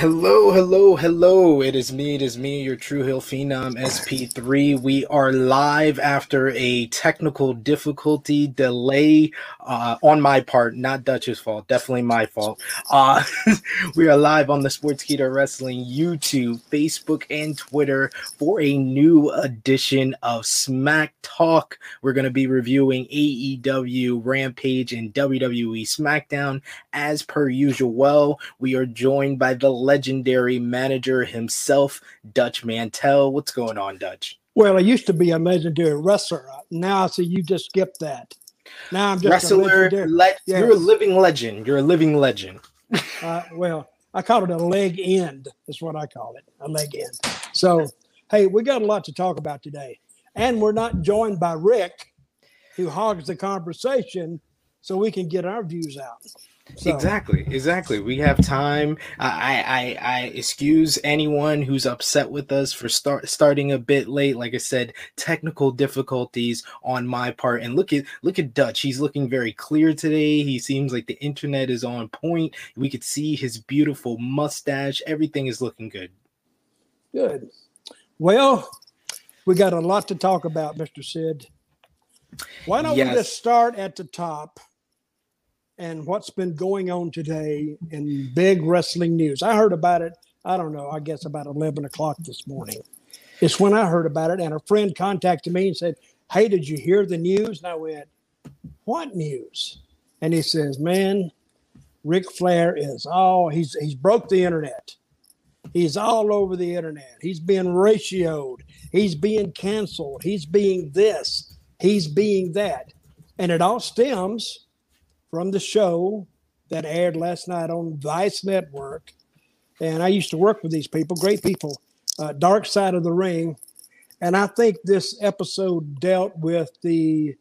Hello, hello, hello. It is me, it is me, your True Hill Phenom SP3. We are live after a technical difficulty delay uh, on my part, not Dutch's fault, definitely my fault. Uh, we are live on the Sports Sportskeeda Wrestling YouTube, Facebook, and Twitter for a new edition of Smack Talk. We're going to be reviewing AEW, Rampage, and WWE SmackDown as per usual. Well, we are joined by the legendary manager himself, Dutch Mantell. What's going on, Dutch? Well, I used to be a legendary wrestler. Now I see you just skipped that. Now I'm just wrestler. A le- yes. You're a living legend. You're a living legend. uh, well, I call it a leg end. Is what I call it, a leg end. So, hey, we got a lot to talk about today, and we're not joined by Rick, who hogs the conversation, so we can get our views out. So. Exactly, exactly. We have time. I, I, I excuse anyone who's upset with us for start starting a bit late. Like I said, technical difficulties on my part. And look at look at Dutch. He's looking very clear today. He seems like the internet is on point. We could see his beautiful mustache. Everything is looking good. Good. Well, we got a lot to talk about, Mr. Sid. Why don't yes. we just start at the top? And what's been going on today in big wrestling news. I heard about it, I don't know, I guess about 11 o'clock this morning. It's when I heard about it, and a friend contacted me and said, Hey, did you hear the news? And I went, What news? And he says, Man, Ric Flair is all he's he's broke the internet. He's all over the internet. He's being ratioed. He's being canceled. He's being this. He's being that. And it all stems from the show that aired last night on Vice Network. And I used to work with these people, great people, uh, Dark Side of the Ring. And I think this episode dealt with the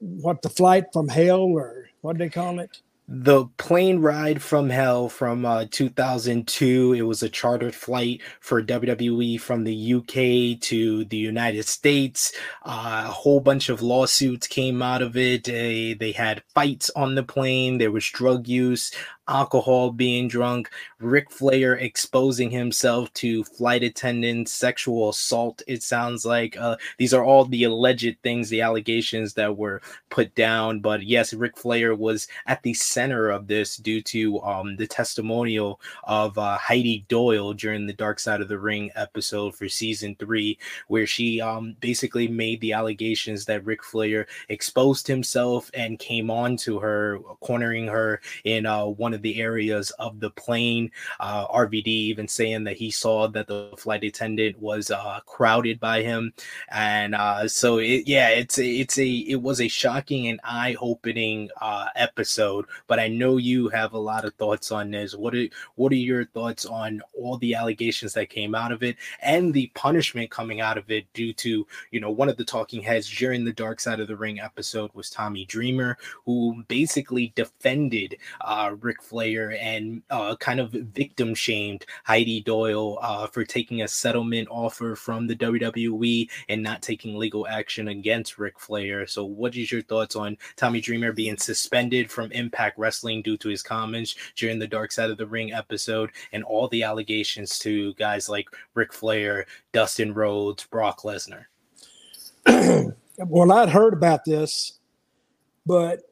what the flight from hell or what do they call it? The plane ride from hell from uh, 2002 it was a chartered flight for wwe from the uk to the united states. Uh, a whole bunch of lawsuits came out of it. They, they had fights on the plane. There was drug use alcohol, being drunk, Ric Flair exposing himself to flight attendants, sexual assault. It sounds like uh, these are all the alleged things, the allegations that were put down. But yes, Ric Flair was at the center of this due to um, the testimonial of uh, Heidi Doyle during the Dark Side of the Ring episode for season three, where she um, basically made the allegations that Ric Flair exposed himself and came on to her, cornering her in uh, one of the areas of the plane. Uh, RVD even saying that he saw that the flight attendant was uh, crowded by him, and uh, so it, yeah, it's it's a it was a shocking and eye opening uh, episode. But I know you have a lot of thoughts on this. What are what are your thoughts on all the allegations that came out of it and the punishment coming out of it due to you know one of the talking heads during the Dark Side of the Ring episode was Tommy Dreamer, who basically defended uh, Ric Flair and uh, kind of victim shamed Heidi Doyle uh, for taking a settlement offer from the WWE and not taking legal action against Ric Flair. So, what is your thoughts on Tommy Dreamer being suspended from Impact Wrestling due to his comments during the Dark Side of the Ring episode and all the allegations to guys like Ric Flair, Dustin Rhodes, Brock Lesnar? well, I'd heard about this, but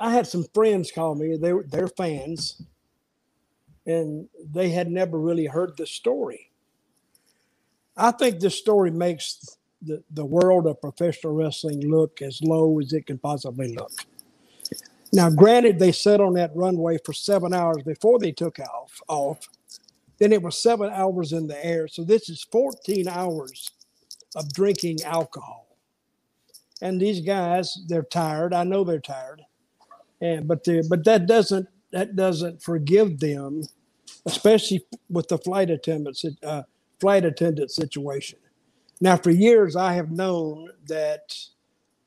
I had some friends call me. They were they're fans, and they had never really heard the story. I think this story makes the, the world of professional wrestling look as low as it can possibly look. Now, granted, they sat on that runway for seven hours before they took off. Off, then it was seven hours in the air. So this is 14 hours of drinking alcohol. And these guys, they're tired. I know they're tired, and but they but that doesn't that doesn't forgive them, especially with the flight attendants uh, flight attendant situation. Now, for years, I have known that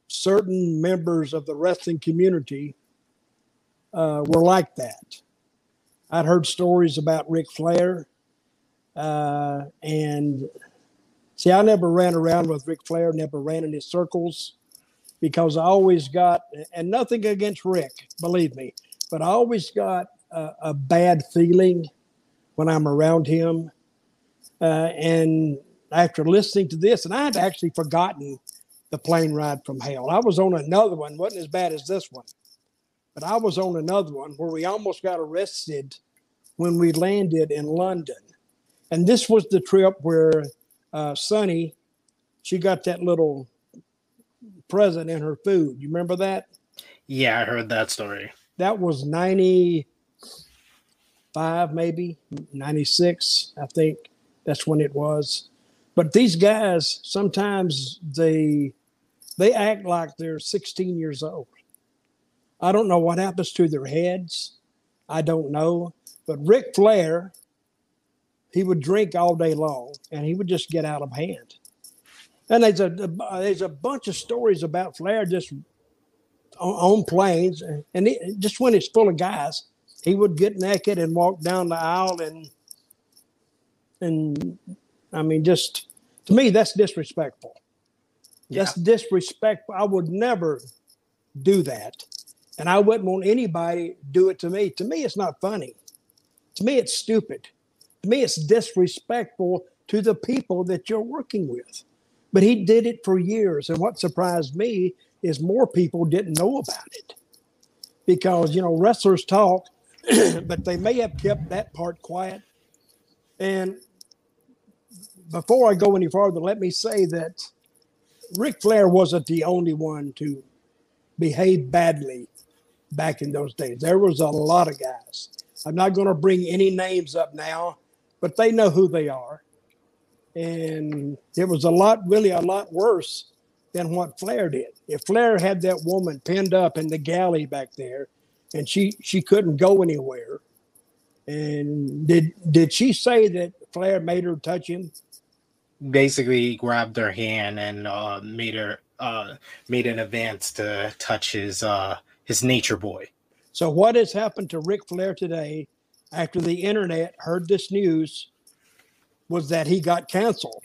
certain members of the wrestling community uh, were like that. I'd heard stories about Ric Flair, uh, and see, I never ran around with Ric Flair, never ran in his circles because I always got, and nothing against Ric, believe me, but I always got a, a bad feeling when I'm around him. Uh, and after listening to this, and I had actually forgotten the plane ride from hell. I was on another one, wasn't as bad as this one, but I was on another one where we almost got arrested when we landed in London. And this was the trip where uh, Sunny, she got that little present in her food. You remember that? Yeah, I heard that story. That was 95, maybe 96, I think. That's when it was. But these guys sometimes they they act like they're 16 years old. I don't know what happens to their heads. I don't know. But Ric Flair, he would drink all day long and he would just get out of hand. And there's a there's a bunch of stories about Flair just on, on planes, and he, just when it's full of guys, he would get naked and walk down the aisle and and I mean, just to me, that's disrespectful. Yeah. That's disrespectful. I would never do that. And I wouldn't want anybody do it to me. To me, it's not funny. To me, it's stupid. To me, it's disrespectful to the people that you're working with. But he did it for years. And what surprised me is more people didn't know about it. Because, you know, wrestlers talk, but they may have kept that part quiet. And before I go any farther, let me say that Ric Flair wasn't the only one to behave badly back in those days. There was a lot of guys. I'm not going to bring any names up now, but they know who they are. And it was a lot, really a lot worse than what Flair did. If Flair had that woman pinned up in the galley back there, and she she couldn't go anywhere, and did did she say that Flair made her touch him? basically grabbed her hand and uh, made her uh, made an advance to touch his uh, his nature boy. So what has happened to Ric Flair today after the internet heard this news was that he got canceled.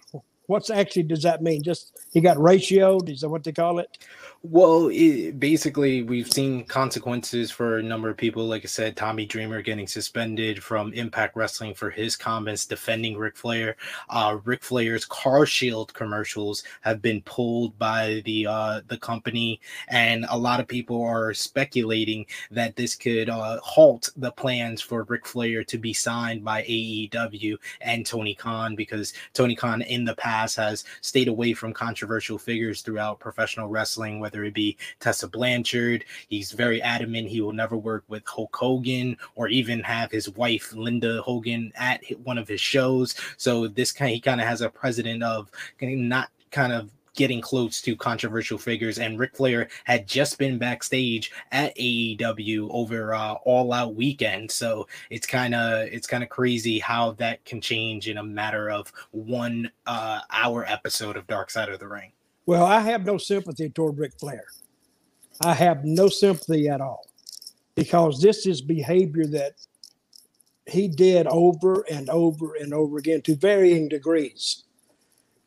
What's actually does that mean? Just he got ratioed? Is that what they call it? Well, it, basically, we've seen consequences for a number of people. Like I said, Tommy Dreamer getting suspended from Impact Wrestling for his comments defending Ric Flair. Uh, Ric Flair's CarShield commercials have been pulled by the uh, the company, and a lot of people are speculating that this could uh, halt the plans for Ric Flair to be signed by AEW and Tony Khan because Tony Khan in the past has stayed away from controversial figures throughout professional wrestling whether it be Tessa Blanchard. He's very adamant he will never work with Hulk Hogan or even have his wife Linda Hogan at one of his shows. So this kind he kind of has a president of not kind of getting close to controversial figures. And Ric Flair had just been backstage at AEW over uh, All Out weekend, so it's kind of it's kind of crazy how that can change in a matter of one uh, hour episode of Dark Side of the Ring. Well, I have no sympathy toward Ric Flair. I have no sympathy at all because this is behavior that he did over and over and over again to varying degrees.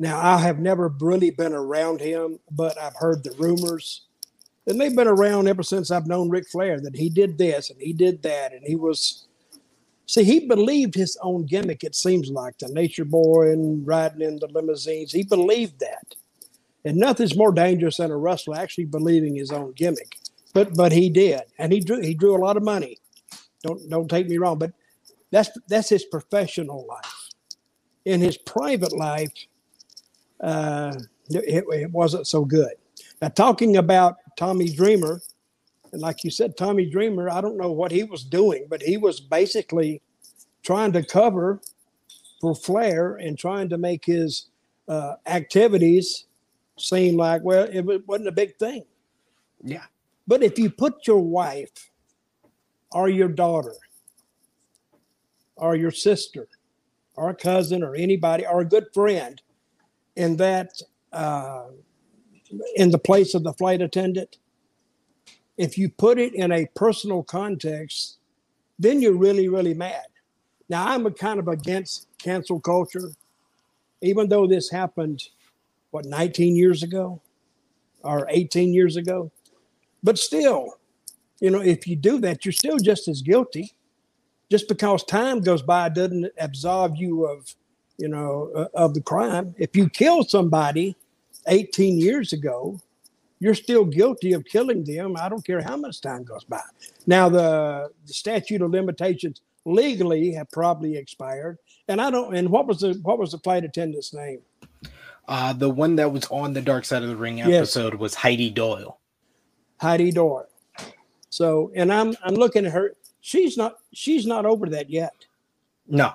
Now, I have never really been around him, but I've heard the rumors. And they've been around ever since I've known Ric Flair that he did this and he did that. And he was, see, he believed his own gimmick, it seems like the nature boy and riding in the limousines. He believed that. And nothing's more dangerous than a wrestler actually believing his own gimmick. But but he did, and he drew he drew a lot of money. Don't don't take me wrong, but that's that's his professional life. In his private life, uh, it, it wasn't so good. Now talking about Tommy Dreamer, and like you said, Tommy Dreamer, I don't know what he was doing, but he was basically trying to cover for Flair and trying to make his uh, activities seem like, well, it wasn't a big thing. Yeah. But if you put your wife or your daughter or your sister or a cousin or anybody or a good friend in that uh, in the place of the flight attendant, if you put it in a personal context, then you're really, really mad. Now, I'm a kind of against cancel culture, even though this happened, what, 19 years ago or 18 years ago. But still, you know, if you do that, you're still just as guilty. Just because time goes by doesn't absolve you of, you know, uh, of the crime. If you kill somebody 18 years ago, you're still guilty of killing them. I don't care how much time goes by. Now, the, the statute of limitations legally have probably expired, and I don't. And what was the what was the flight attendant's name? Uh, the one that was on the Dark Side of the Ring episode yes. was Heidi Doyle. Heidi Doyle. So, and I'm I'm looking at her. She's not she's not over that yet. No,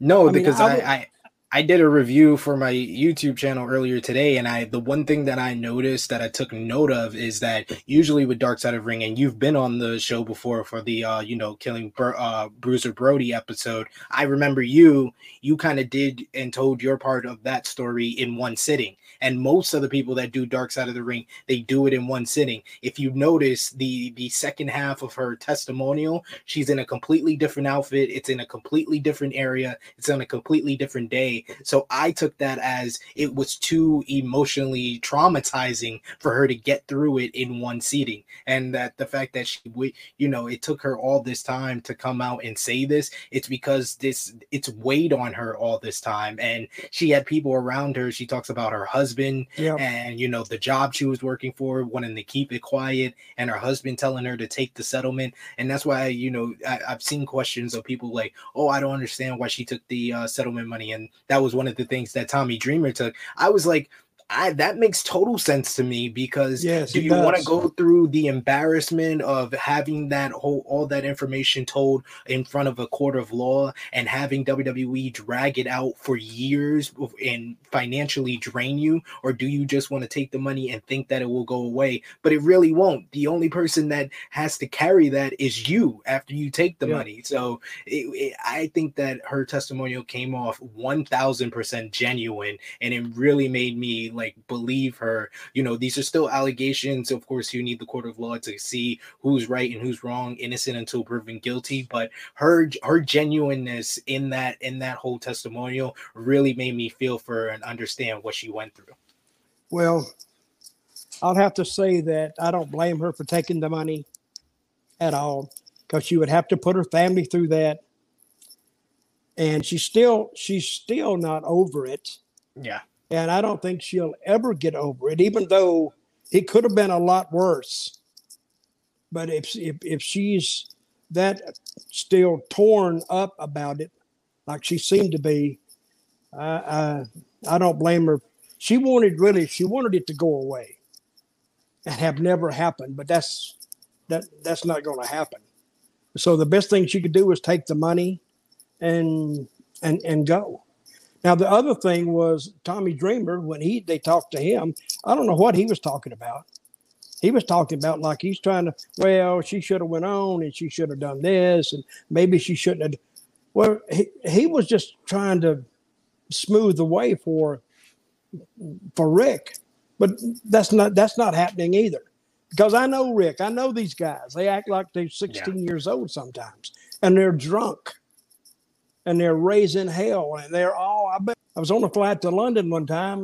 no, I because mean, I, I, I I did a review for my YouTube channel earlier today, and I the one thing that I noticed that I took note of is that usually with Dark Side of Ring, and you've been on the show before for the uh, you know killing uh, Bruiser Brody episode. I remember you you kind of did and told your part of that story in one sitting, and most of the people that do Dark Side of the Ring they do it in one sitting. If you notice the the second half of her testimonial, she's in a completely different outfit. It's in a completely different area. It's on a completely different day so I took that as it was too emotionally traumatizing for her to get through it in one seating. And that the fact that she, would, you know, it took her all this time to come out and say this, it's because this, it's weighed on her all this time. And she had people around her. She talks about her husband yep. and, you know, the job she was working for, wanting to keep it quiet, and her husband telling her to take the settlement. And that's why, you know, I, have seen questions of people like, oh, I don't understand why she took the uh, settlement money. And that was one of the things that Tommy Dreamer took. I was like, I, that makes total sense to me because yes, do you want to go through the embarrassment of having that whole all that information told in front of a court of law and having WWE drag it out for years and financially drain you? Or do you just want to take the money and think that it will go away? But it really won't. The only person that has to carry that is you after you take the yeah. money. So it, it, I think that her testimonial came off 1000% genuine and it really made me like like believe her. You know, these are still allegations. Of course, you need the court of law to see who's right and who's wrong, innocent until proven guilty. But her her genuineness in that in that whole testimonial really made me feel for her and understand what she went through. Well, I'll have to say that I don't blame her for taking the money at all because she would have to put her family through that and she's still she's still not over it yeah and I don't think she'll ever get over it, even though it could have been a lot worse. But if if, if she's that still torn up about it, like she seemed to be, I, I I don't blame her. She wanted really she wanted it to go away, and have never happened. But that's that that's not going to happen. So the best thing she could do is take the money, and and and go. Now the other thing was Tommy Dreamer when he they talked to him. I don't know what he was talking about. He was talking about like he's trying to. Well, she should have went on and she should have done this and maybe she shouldn't have. Well, he, he was just trying to smooth the way for for Ric, but that's not that's not happening either. Because I know Ric, I know these guys. They act like they're 16 yeah. years old sometimes, and they're drunk and they're raising hell and they're all I bet I was on a flight to London one time